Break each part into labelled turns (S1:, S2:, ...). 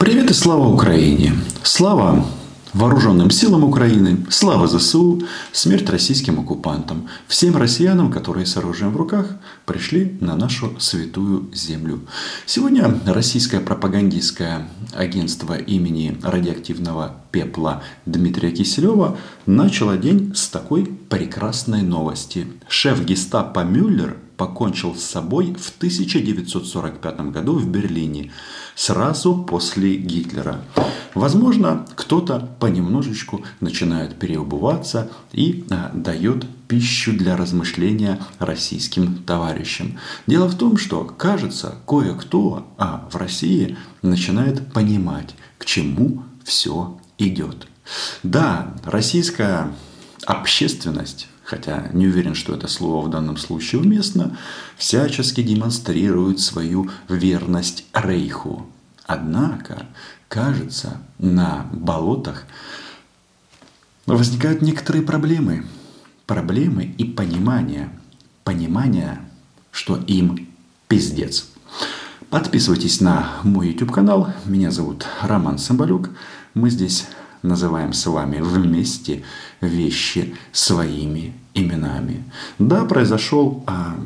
S1: Привет и слава Украине! Слава Вооруженным силам Украины, слава ЗСУ, смерть российским оккупантам, всем россиянам, которые с оружием в руках пришли на нашу святую землю. Сегодня российское пропагандистское агентство имени радиоактивного пепла Дмитрия Киселева начало день с такой прекрасной новости. Шеф гестапо Мюллер покончил с собой в 1945 году в Берлине, сразу после Гитлера. Возможно, кто-то понемножечку начинает переобуваться и а, дает пищу для размышления российским товарищам. Дело в том, что, кажется, кое-кто а в России начинает понимать, к чему все идет. Да, российская общественность хотя не уверен, что это слово в данном случае уместно, всячески демонстрирует свою верность Рейху. Однако, кажется, на болотах возникают некоторые проблемы. Проблемы и понимание. Понимание, что им пиздец. Подписывайтесь на мой YouTube канал. Меня зовут Роман Самбалюк. Мы здесь называем с вами вместе вещи своими именами. Да, произошел, а,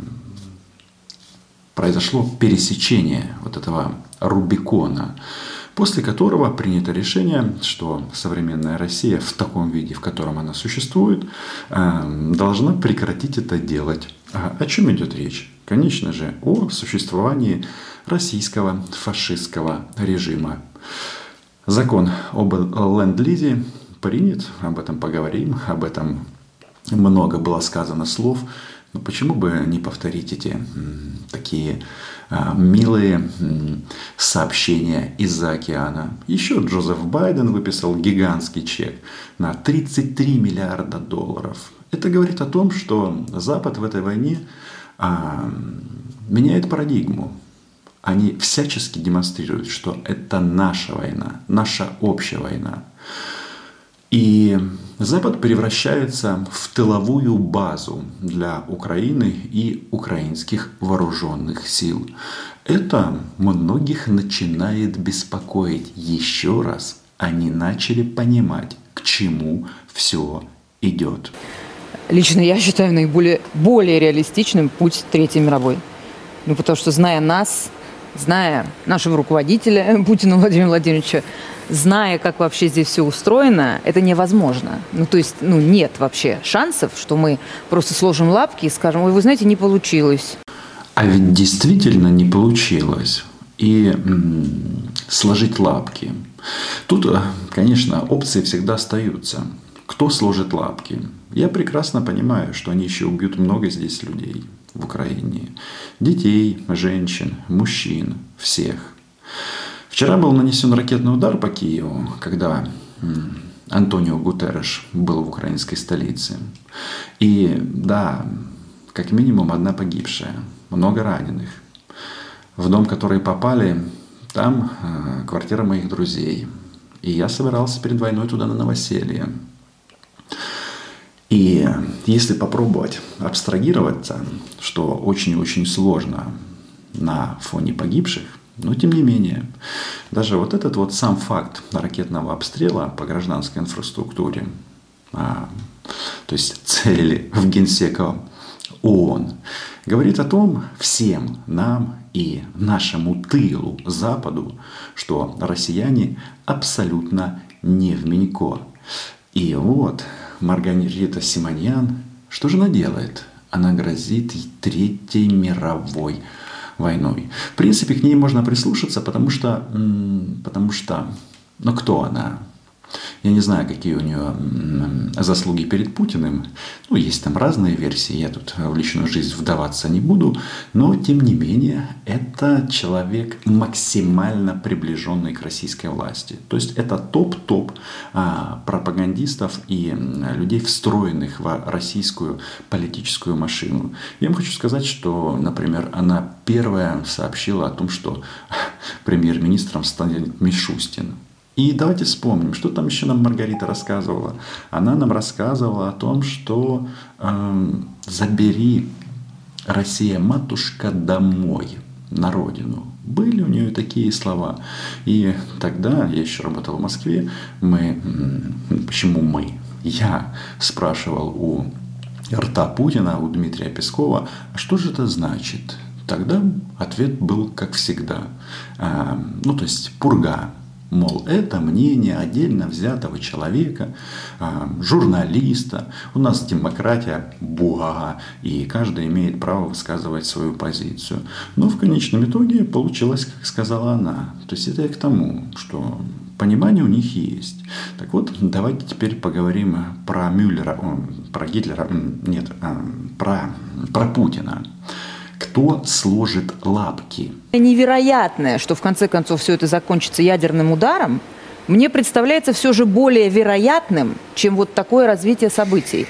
S1: произошло пересечение вот этого Рубикона, после которого принято решение, что современная Россия в таком виде, в котором она существует, а, должна прекратить это делать. А о чем идет речь? Конечно же, о существовании российского фашистского режима. Закон об ленд-лизе принят, об этом поговорим, об этом много было сказано слов. Но почему бы не повторить эти такие а, милые сообщения из-за океана? Еще Джозеф Байден выписал гигантский чек на 33 миллиарда долларов. Это говорит о том, что Запад в этой войне а, меняет парадигму. Они всячески демонстрируют, что это наша война, наша общая война. И Запад превращается в тыловую базу для Украины и украинских вооруженных сил. Это многих начинает беспокоить. Еще раз они начали понимать, к чему все идет.
S2: Лично я считаю наиболее более реалистичным путь Третьей мировой. Ну, потому что, зная нас, зная нашего руководителя Путина Владимира Владимировича, зная, как вообще здесь все устроено, это невозможно. Ну, то есть, ну, нет вообще шансов, что мы просто сложим лапки и скажем, ой, вы знаете, не получилось.
S1: А ведь действительно не получилось. И м- сложить лапки. Тут, э, конечно, опции всегда остаются. Кто сложит лапки? Я прекрасно понимаю, что они еще убьют много здесь людей в Украине. Детей, женщин, мужчин, всех. Вчера был нанесен ракетный удар по Киеву, когда Антонио Гутерреш был в украинской столице. И да, как минимум одна погибшая, много раненых. В дом, который попали, там э, квартира моих друзей. И я собирался перед войной туда на новоселье. И если попробовать абстрагироваться, что очень-очень сложно на фоне погибших, но тем не менее, даже вот этот вот сам факт ракетного обстрела по гражданской инфраструктуре, а, то есть цели в Генсека ООН, говорит о том всем нам и нашему тылу, Западу, что россияне абсолютно не в Минько. И вот Маргарита Симоньян, что же она делает? Она грозит Третьей мировой войной. В принципе, к ней можно прислушаться, потому что, потому что, ну кто она? Я не знаю, какие у нее заслуги перед Путиным. Ну, есть там разные версии, я тут в личную жизнь вдаваться не буду. Но, тем не менее, это человек максимально приближенный к российской власти. То есть это топ-топ а, пропагандистов и людей, встроенных в российскую политическую машину. Я вам хочу сказать, что, например, она первая сообщила о том, что премьер-министром станет Мишустин. И давайте вспомним, что там еще нам Маргарита рассказывала. Она нам рассказывала о том, что э, забери Россия матушка домой. на родину. Были у нее такие слова. И тогда, я еще работал в Москве, мы, почему мы? Я спрашивал у рта Путина, у Дмитрия Пескова, а что же это значит? Тогда ответ был, как всегда, а, ну, то есть пурга, Мол, это мнение отдельно взятого человека, а, журналиста. У нас демократия буга, и каждый имеет право высказывать свою позицию. Но в конечном итоге получилось, как сказала она. То есть это я к тому, что понимание у них есть. Так вот, давайте теперь поговорим про Мюллера, про Гитлера, нет, а, про, про Путина кто сложит лапки.
S2: Невероятное, что в конце концов все это закончится ядерным ударом, мне представляется все же более вероятным, чем вот такое развитие событий.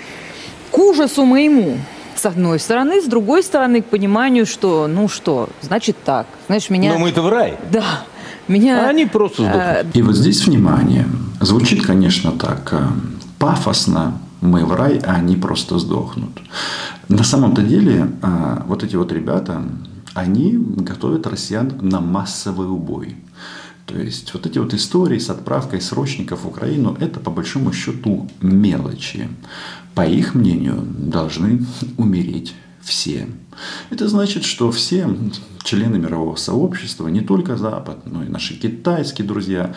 S2: К ужасу моему, с одной стороны, с другой стороны, к пониманию, что, ну что, значит так. Знаешь, меня...
S3: Но мы-то в рай.
S2: Да. Меня...
S3: А они просто сдохнут.
S1: Э, И вот здесь, внимание, звучит, конечно, так э, пафосно, мы в рай, а они просто сдохнут. На самом-то деле, а, вот эти вот ребята, они готовят россиян на массовый убой. То есть вот эти вот истории с отправкой срочников в Украину, это по большому счету мелочи. По их мнению, должны умереть все. Это значит, что все члены мирового сообщества, не только Запад, но и наши китайские друзья,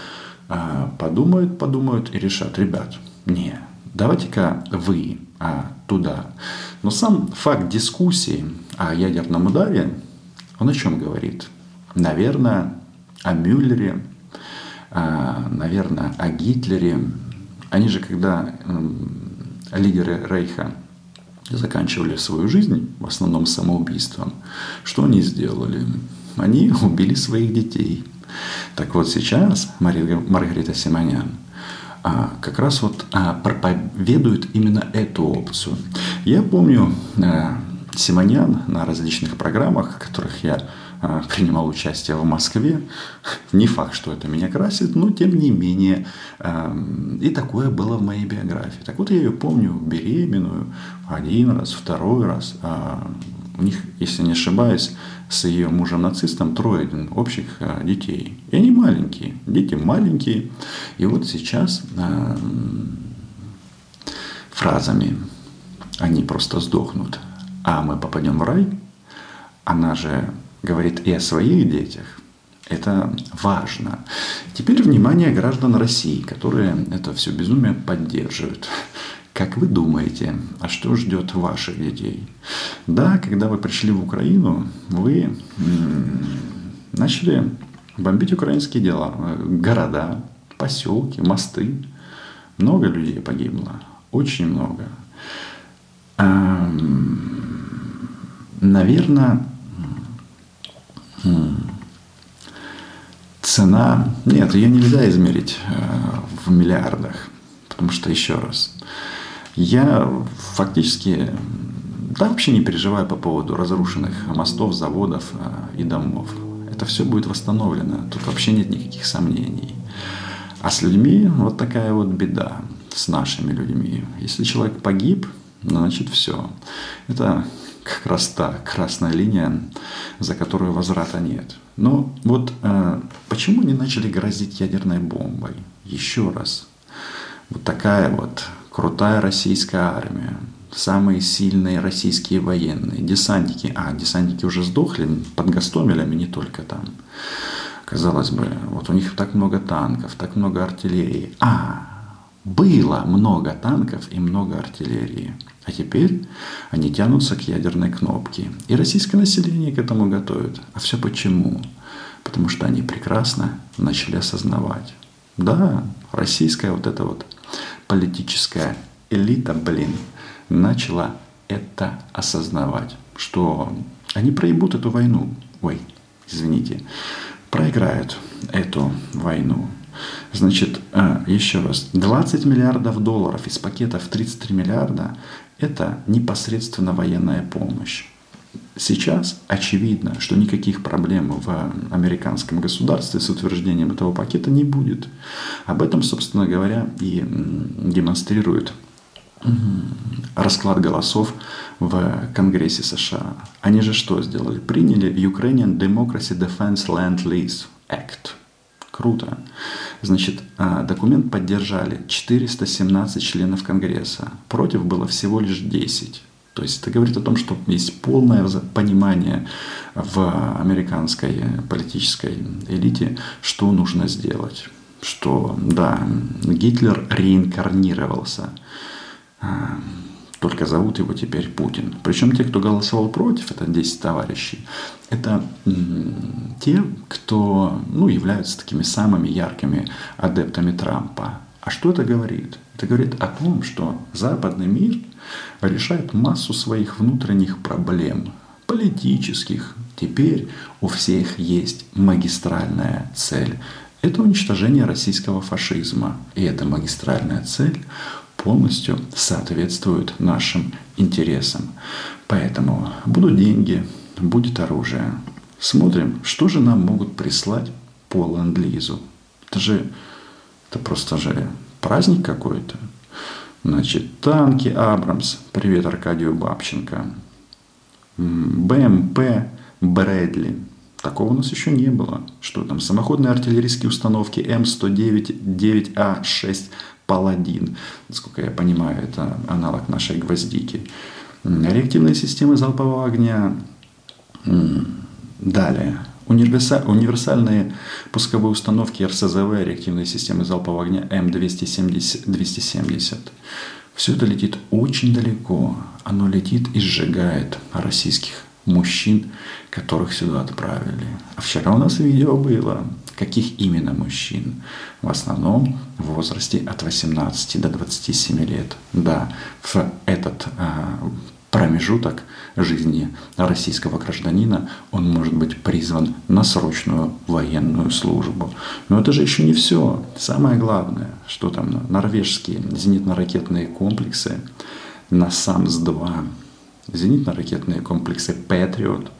S1: а, подумают, подумают и решат, ребят, не, давайте-ка вы а, туда. Но сам факт дискуссии о ядерном ударе, он о чем говорит? Наверное, о Мюллере, а, наверное, о Гитлере. Они же, когда лидеры Рейха заканчивали свою жизнь, в основном самоубийством, что они сделали? Они убили своих детей. Так вот сейчас Маргарита Симонян – как раз вот а, проповедует именно эту опцию. Я помню а, Симонян на различных программах, в которых я принимал участие в Москве. Не факт, что это меня красит, но тем не менее. И такое было в моей биографии. Так вот, я ее помню беременную один раз, второй раз. У них, если не ошибаюсь, с ее мужем-нацистом трое общих а, детей. И они маленькие, дети маленькие. И вот сейчас а, фразами они просто сдохнут, а мы попадем в рай. Она же говорит и о своих детях. Это важно. Теперь внимание граждан России, которые это все безумие поддерживают. Как вы думаете, а что ждет ваших детей? Да, когда вы пришли в Украину, вы начали бомбить украинские дела, города, поселки, мосты. Много людей погибло, очень много. Наверное, цена... Нет, ее нельзя измерить э, в миллиардах. Потому что, еще раз, я фактически да, вообще не переживаю по поводу разрушенных мостов, заводов э, и домов. Это все будет восстановлено. Тут вообще нет никаких сомнений. А с людьми вот такая вот беда с нашими людьми. Если человек погиб, значит все. Это как раз та красная линия, за которую возврата нет. Но вот э, почему не начали грозить ядерной бомбой? Еще раз. Вот такая вот крутая российская армия, самые сильные российские военные, десантники. А, десантники уже сдохли под Гастомелями, не только там. Казалось бы, вот у них так много танков, так много артиллерии. А, было много танков и много артиллерии. А теперь они тянутся к ядерной кнопке. И российское население к этому готовит. А все почему? Потому что они прекрасно начали осознавать. Да, российская вот эта вот политическая элита, блин, начала это осознавать, что они проебут эту войну. Ой, извините, проиграют эту войну. Значит, а, еще раз, 20 миллиардов долларов из пакета в 33 миллиарда – это непосредственно военная помощь. Сейчас очевидно, что никаких проблем в американском государстве с утверждением этого пакета не будет. Об этом, собственно говоря, и демонстрирует расклад голосов в Конгрессе США. Они же что сделали? Приняли Ukrainian Democracy Defense Land Lease Act. Круто. Значит, а, документ поддержали 417 членов Конгресса. Против было всего лишь 10. То есть это говорит о том, что есть полное понимание в американской политической элите, что нужно сделать. Что, да, Гитлер реинкарнировался а, только зовут его теперь Путин. Причем те, кто голосовал против, это 10 товарищей, это те, кто ну, являются такими самыми яркими адептами Трампа. А что это говорит? Это говорит о том, что западный мир решает массу своих внутренних проблем, политических. Теперь у всех есть магистральная цель. Это уничтожение российского фашизма. И эта магистральная цель полностью соответствуют нашим интересам. Поэтому будут деньги, будет оружие. Смотрим, что же нам могут прислать по ленд-лизу. Это же, это просто же праздник какой-то. Значит, танки Абрамс. Привет Аркадию Бабченко. БМП Брэдли. Такого у нас еще не было. Что там? Самоходные артиллерийские установки М109 9А6 Паладин. Насколько я понимаю, это аналог нашей гвоздики. Реактивные системы залпового огня. Далее. Универсальные пусковые установки РСЗВ, реактивные системы залпового огня М270. Все это летит очень далеко. Оно летит и сжигает российских мужчин, которых сюда отправили. А вчера у нас видео было. Каких именно мужчин? В основном в возрасте от 18 до 27 лет. Да, в этот а, промежуток жизни российского гражданина он может быть призван на срочную военную службу. Но это же еще не все. Самое главное, что там норвежские зенитно-ракетные комплексы на САМС-2 зенитно-ракетные комплексы «Патриот»,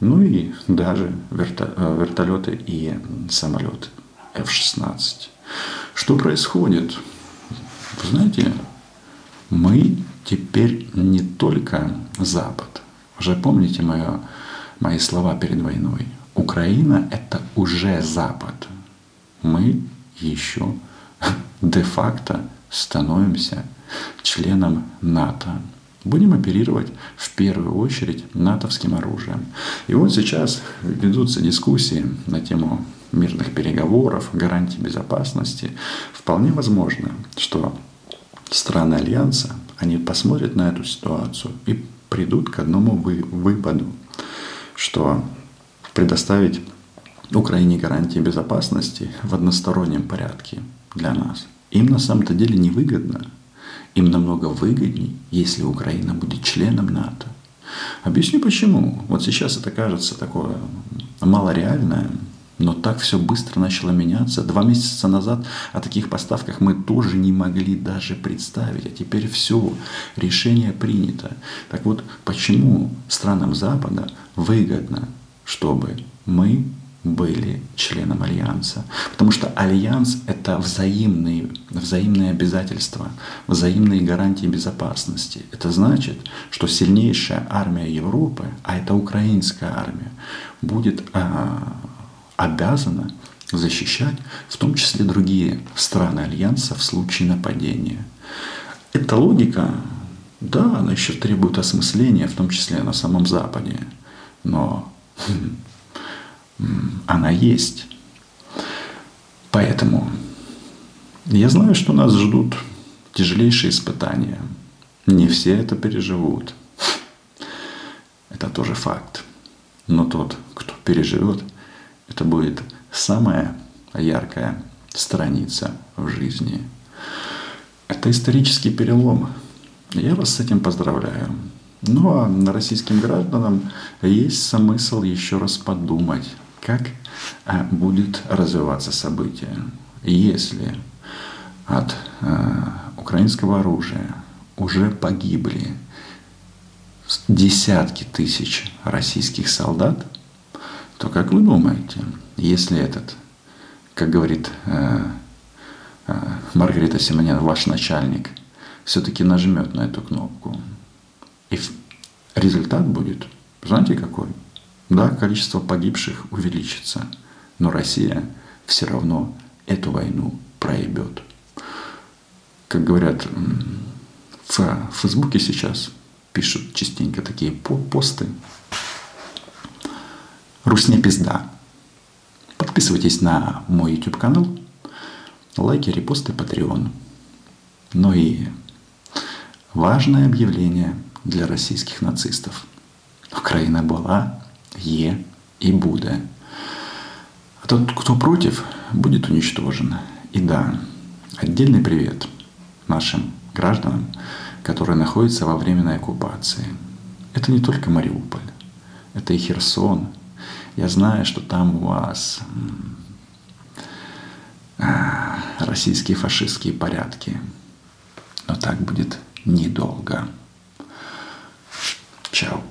S1: ну и даже э, вертолеты и самолеты F-16. Что происходит? Вы знаете, мы теперь не только Запад. Уже помните мое, мои слова перед войной? Украина – это уже Запад. Мы еще де-факто становимся членом НАТО будем оперировать в первую очередь натовским оружием. И вот сейчас ведутся дискуссии на тему мирных переговоров, гарантий безопасности. Вполне возможно, что страны Альянса, они посмотрят на эту ситуацию и придут к одному выводу, что предоставить Украине гарантии безопасности в одностороннем порядке для нас им на самом-то деле невыгодно. Им намного выгодней, если Украина будет членом НАТО. Объясню почему. Вот сейчас это кажется такое малореальное, но так все быстро начало меняться. Два месяца назад о таких поставках мы тоже не могли даже представить. А теперь все, решение принято. Так вот, почему странам Запада выгодно, чтобы мы были членом Альянса. Потому что Альянс – это взаимные, взаимные обязательства, взаимные гарантии безопасности. Это значит, что сильнейшая армия Европы, а это украинская армия, будет а, обязана защищать в том числе другие страны Альянса в случае нападения. Эта логика, да, она еще требует осмысления, в том числе на самом Западе. Но хм, она есть. Поэтому я знаю, что нас ждут тяжелейшие испытания. Не все это переживут. Это тоже факт. Но тот, кто переживет, это будет самая яркая страница в жизни. Это исторический перелом. Я вас с этим поздравляю. Ну а российским гражданам есть смысл еще раз подумать как а, будет развиваться событие. Если от а, украинского оружия уже погибли десятки тысяч российских солдат, то как вы думаете, если этот, как говорит а, Маргарита Симонян, ваш начальник, все-таки нажмет на эту кнопку. И результат будет, знаете какой? Да, количество погибших увеличится, но Россия все равно эту войну проебет. Как говорят, в Фейсбуке сейчас пишут частенько такие посты. Русня пизда. Подписывайтесь на мой YouTube канал, лайки, репосты, Patreon. Ну и важное объявление для российских нацистов. Украина была, е и будет. А тот, кто против, будет уничтожен. И да, отдельный привет нашим гражданам, которые находятся во временной оккупации. Это не только Мариуполь, это и Херсон. Я знаю, что там у вас а, российские фашистские порядки. Но так будет недолго. Чао.